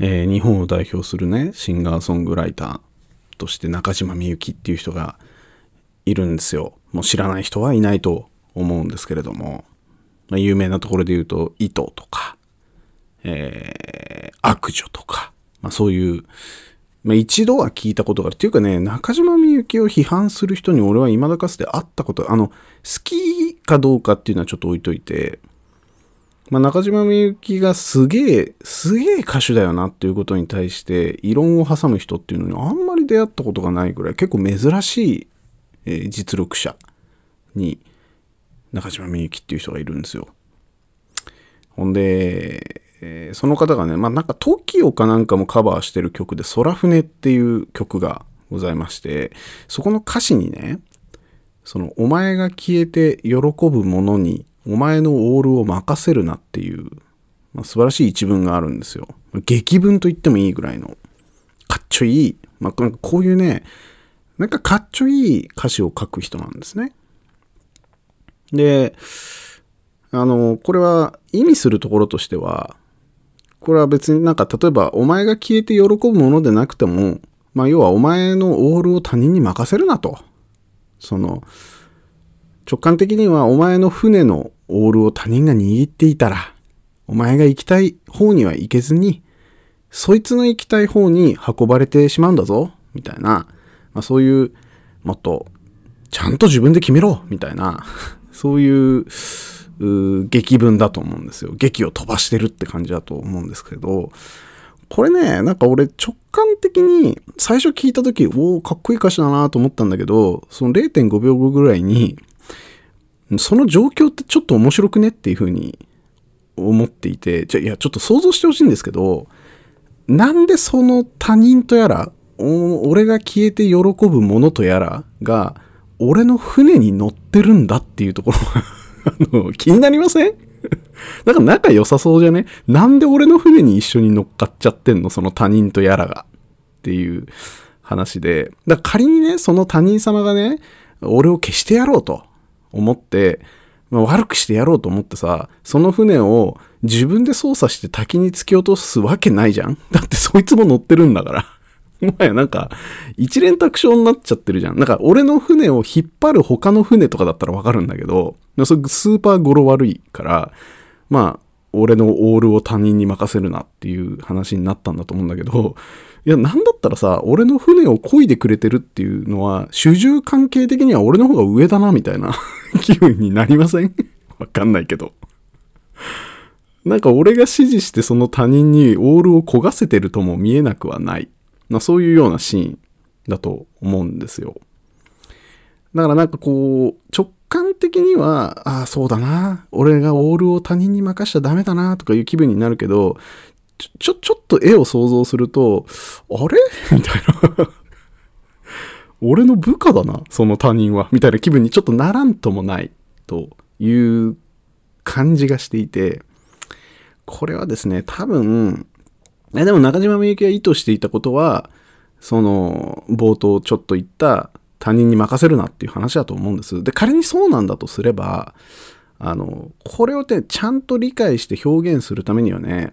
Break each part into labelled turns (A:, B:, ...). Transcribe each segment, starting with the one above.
A: えー日本を代表するねシンガーソングライターとして中島みゆきっていう人がいるんですよもう知らない人はいないと思うんですけれども、まあ、有名なところで言うと糸とか、えー悪女とか、まあ、そういうまあ、一度は聞いたことがある。っていうかね、中島みゆきを批判する人に俺は未だかつて会ったこと、あの、好きかどうかっていうのはちょっと置いといて、まあ、中島みゆきがすげえ、すげえ歌手だよなっていうことに対して、異論を挟む人っていうのにあんまり出会ったことがないぐらい、結構珍しい、えー実力者に、中島みゆきっていう人がいるんですよ。ほんで、えーその方がね、まあなんか TOKIO かなんかもカバーしてる曲で、空船っていう曲がございまして、そこの歌詞にね、その、お前が消えて喜ぶ者に、お前のオールを任せるなっていう、まあ、素晴らしい一文があるんですよ。劇文と言ってもいいぐらいの、かっちょいい、まあ、なんかこういうね、なんかかっちょいい歌詞を書く人なんですね。で、あの、これは意味するところとしては、これは別になんか例えばお前が消えて喜ぶものでなくても、まあ要はお前のオールを他人に任せるなと。その、直感的にはお前の船のオールを他人が握っていたら、お前が行きたい方には行けずに、そいつの行きたい方に運ばれてしまうんだぞ、みたいな、まあそういう、もっと、ちゃんと自分で決めろ、みたいな、そういう、うー劇文だと思うんですよ。劇を飛ばしてるって感じだと思うんですけど、これね、なんか俺直感的に最初聞いた時、おおかっこいい歌詞だなと思ったんだけど、その0.5秒後ぐらいに、その状況ってちょっと面白くねっていう風に思っていて、じゃいや、ちょっと想像してほしいんですけど、なんでその他人とやら、俺が消えて喜ぶものとやらが、俺の船に乗ってるんだっていうところがあの、気になりません？なんか仲良さそうじゃね？なんで俺の船に一緒に乗っかっちゃってんの？その他人とやらが。っていう話で。だから仮にね、その他人様がね、俺を消してやろうと思って、まあ、悪くしてやろうと思ってさ、その船を自分で操作して滝に突き落とすわけないじゃん？だってそいつも乗ってるんだから。もはやなんか、一連卓章になっちゃってるじゃん。なんか、俺の船を引っ張る他の船とかだったらわかるんだけど、そスーパー語呂悪いから、まあ、俺のオールを他人に任せるなっていう話になったんだと思うんだけど、いや、なんだったらさ、俺の船を漕いでくれてるっていうのは、主従関係的には俺の方が上だな、みたいな 気分になりません？わかんないけど。なんか俺が指示してその他人にオールを焦がせてるとも見えなくはない。まあそういうようなシーンだと思うんですよ。だからなんかこう、直感的には、ああ、そうだな。俺がオールを他人に任しちゃダメだなとかいう気分になるけど、ちょ、ちょ、っと絵を想像すると、あれ？みたいな。俺の部下だな、その他人は。みたいな気分にちょっとならんともないという感じがしていて、これはですね、多分、えでも中島みゆきが意図していたことは、その、冒頭ちょっと言った他人に任せるなっていう話だと思うんです。で、仮にそうなんだとすれば、あの、これをね、ちゃんと理解して表現するためにはね、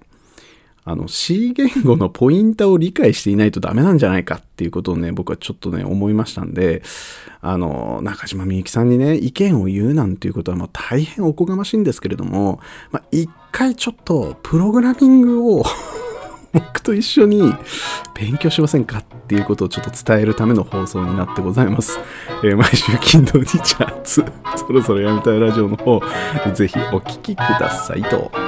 A: あの、C 言語のポインタを理解していないとダメなんじゃないかっていうことをね、僕はちょっとね、思いましたんで、あの、中島みゆきさんにね、意見を言うなんていうことは、まあ大変おこがましいんですけれども、まあ一回ちょっと、プログラミングを僕と一緒に勉強しませんかっていうことをちょっと伝えるための放送になってございます。えー毎週金土日初、そろそろやめたいラジオの方、ぜひお聴きくださいと。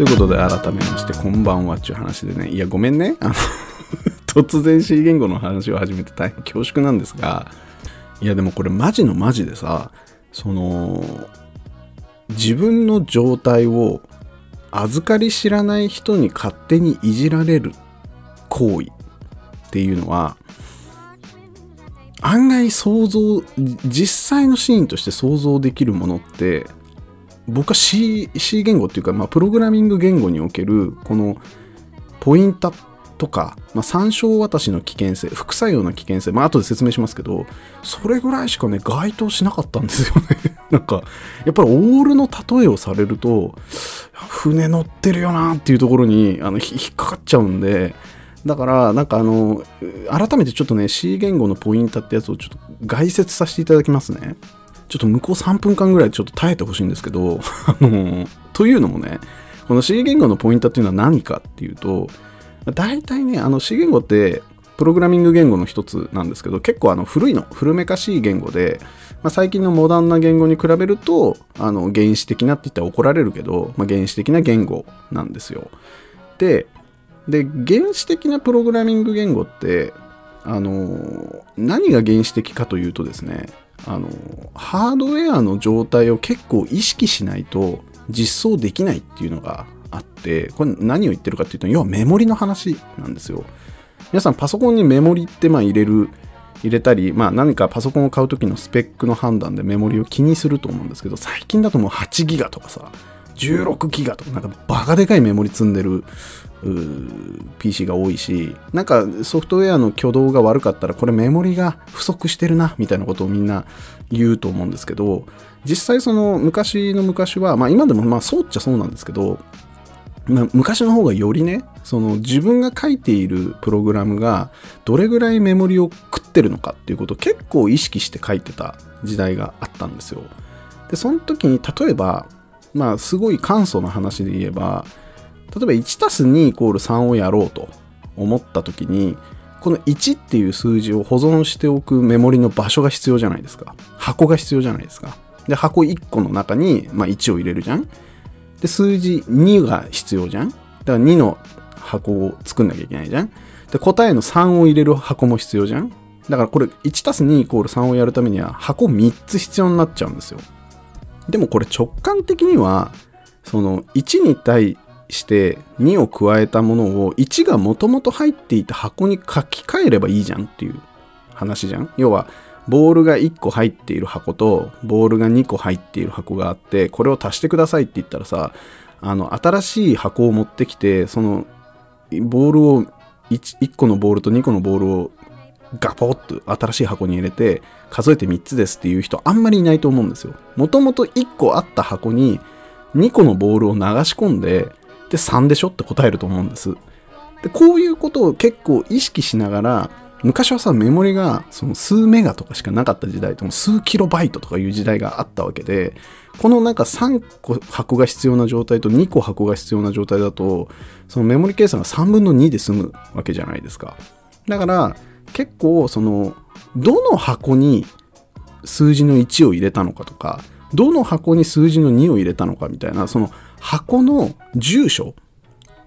A: ということで改めましてこんばんはっていう話でね。いやごめんね。あの 突然 C 言語の話を始めて大変恐縮なんですが。いやでもこれマジのマジでさその自分の状態を預かり知らない人に勝手にいじられる行為っていうのは案外想像実際のシーンとして想像できるものって僕は C, C 言語っていうか、まあ、プログラミング言語におけるこのポインタとか、まあ、参照渡しの危険性副作用の危険性まあ後で説明しますけどそれぐらいしかね該当しなかったんですよね。なんかやっぱりオールの例えをされると船乗ってるよなっていうところにあの引っかかっちゃうんでだからなんかあの改めてちょっとね C 言語のポインタってやつをちょっと概説させていただきますね。ちょっと向こう3分間ぐらいちょっと耐えてほしいんですけど あのというのもねこの C 言語のポイントっていうのは何かっていうと大体ねあの C 言語ってプログラミング言語の一つなんですけど結構あの古いの古めかしい言語で、まあ、最近のモダンな言語に比べるとあの原始的なって言ったら怒られるけど、まあ、原始的な言語なんですよ。でで原始的なプログラミング言語ってあの何が原始的かというとですねあのハードウェアの状態を結構意識しないと実装できないっていうのがあってこれ何を言ってるかっていうと要はメモリの話なんですよ。皆さんパソコンにメモリってまあ入れる入れたり、まあ、何かパソコンを買う時のスペックの判断でメモリを気にすると思うんですけど最近だともう8ギガとかさ16ギガとかなんかバカでかいメモリ積んでる PC が多いしなんかソフトウェアの挙動が悪かったらこれメモリが不足してるなみたいなことをみんな言うと思うんですけど実際その昔の昔はまあ今でもまあそうっちゃそうなんですけど、まあ、昔の方がよりねその自分が書いているプログラムがどれぐらいメモリを食ってるのかっていうことを結構意識して書いてた時代があったんですよ。でその時に例えばまあすごい簡素な話で言えば例えば1たす2イコール3をやろうと思った時にこの1っていう数字を保存しておくメモリの場所が必要じゃないですか。箱が必要じゃないですか。で箱1個の中に、まあ、1を入れるじゃん。で数字2が必要じゃん。だから2の箱を作んなきゃいけないじゃん。で答えの3を入れる箱も必要じゃん。だからこれ1たす2イコール3をやるためには箱3つ必要になっちゃうんですよ。でもこれ直感的にはその1に対して2を加えたものを1がもともと入っていた箱に書き換えればいいじゃんっていう話じゃん。要はボールが1個入っている箱とボールが2個入っている箱があってこれを足してくださいって言ったらさあの新しい箱を持ってきてそのボールを 1, 1個のボールと2個のボールをガポッと新しい箱に入れて数えて3つですっていう人あんまりいないと思うんですよ。もともと1個あった箱に2個のボールを流し込んでで3でしょって答えると思うんです。でこういうことを結構意識しながら昔はさメモリがその数メガとかしかなかった時代とも数キロバイトとかいう時代があったわけでこのなんか3個箱が必要な状態と2個箱が必要な状態だとそのメモリ計算が3分の2で済むわけじゃないですかだから結構そのどの箱に数字の1を入れたのかとかどの箱に数字の2を入れたのかみたいなその箱の住所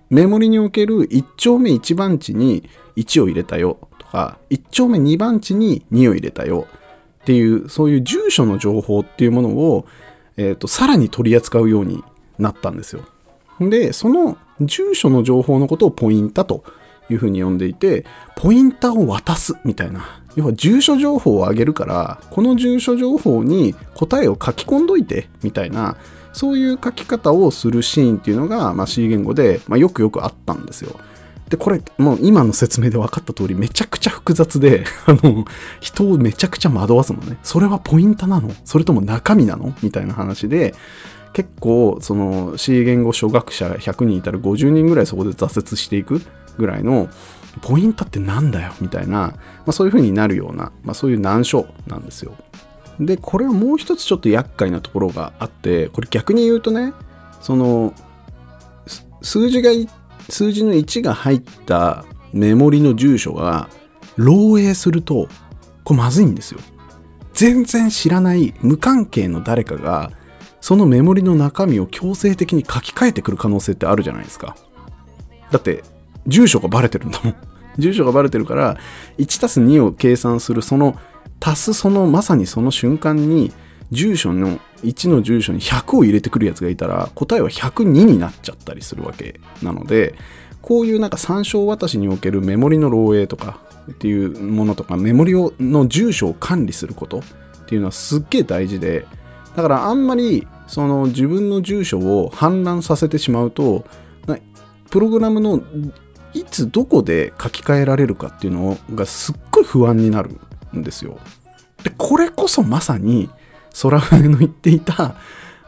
A: メモリにおける1丁目1番地に1を入れたよとか1丁目2番地に2を入れたよっていうそういう住所の情報っていうものを、えーと、さらに取り扱うようになったんですよ。でその住所の情報のことをポインタというふうに呼んでいてポインターを渡すみたいな要は住所情報をあげるからこの住所情報に答えを書き込んどいてみたいなそういう書き方をするシーンっていうのが、まあ、C 言語で、まあ、よくよくあったんですよ。で、これ、もう今の説明で分かった通り、めちゃくちゃ複雑で、あの、人をめちゃくちゃ惑わすのね。それはポイントなの？それとも中身なの？みたいな話で、結構、その C 言語初学者100人いたら50人ぐらいそこで挫折していくぐらいの、ポイントってなんだよみたいな、まあ、そういう風になるような、まあ、そういう難所なんですよ。で、これはもう一つちょっと厄介なところがあって、これ逆に言うとね、その、数字が、数字の1が入ったメモリの住所が漏洩すると、これまずいんですよ。全然知らない無関係の誰かが、そのメモリの中身を強制的に書き換えてくる可能性ってあるじゃないですか。だって、住所がバレてるんだもん。住所がバレてるから、1たす2を計算するその足すそのまさにその瞬間に住所の1の住所に100を入れてくるやつがいたら答えは102になっちゃったりするわけなのでこういうなんか参照渡しにおけるメモリの漏洩とかっていうものとかメモリをの住所を管理することっていうのはすっげえ大事でだからあんまりその自分の住所を氾濫させてしまうとプログラムのいつどこで書き換えられるかっていうのがすっごい不安になるんですよ。でこれこそまさに空船の言っていた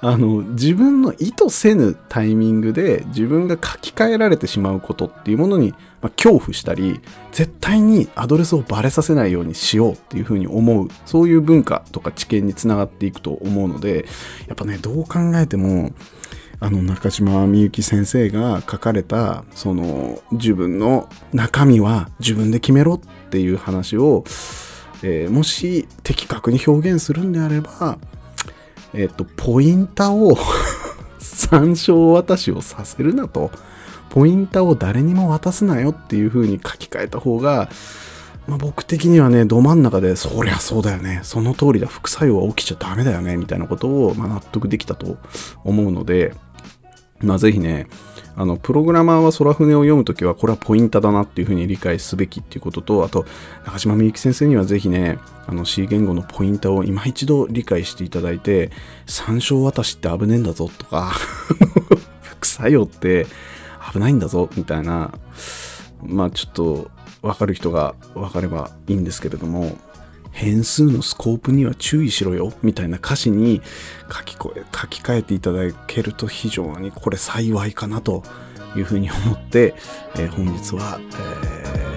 A: あの自分の意図せぬタイミングで自分が書き換えられてしまうことっていうものに、まあ、恐怖したり絶対にアドレスをバレさせないようにしようっていうふうに思うそういう文化とか知見につながっていくと思うのでやっぱねどう考えてもあの中島みゆき先生が書かれたその自分の中身は自分で決めろっていう話を、えー、もし的確に表現するんであればえっ、と、ポインタを 参照渡しをさせるなと。ポインターを誰にも渡すなよっていう風に書き換えた方が、まあ、僕的にはね、ど真ん中で、そりゃそうだよね。その通りだ。副作用は起きちゃダメだよね。みたいなことを、まあ、納得できたと思うので、まあ、ぜひね、あの、プログラマーは空船を読むときは、これはポインタだなっていうふうに理解すべきっていうことと、あと、中島みゆき先生にはぜひね、あの C 言語のポインタを今一度理解していただいて、参照渡しって危ねえんだぞとか、副作用って危ないんだぞみたいな、まあちょっとわかる人がわかればいいんですけれども、変数のスコープには注意しろよみたいな歌詞に書き書き換えていただけると非常にこれ幸いかなというふうに思って、えー、本日は、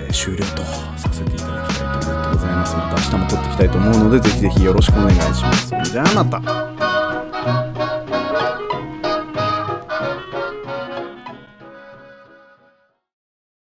A: えー、終了とさせていただきたいと思ってございます。また明日も撮っていきたいと思うので、ぜひぜひよろしくお願いします。それじゃあまた。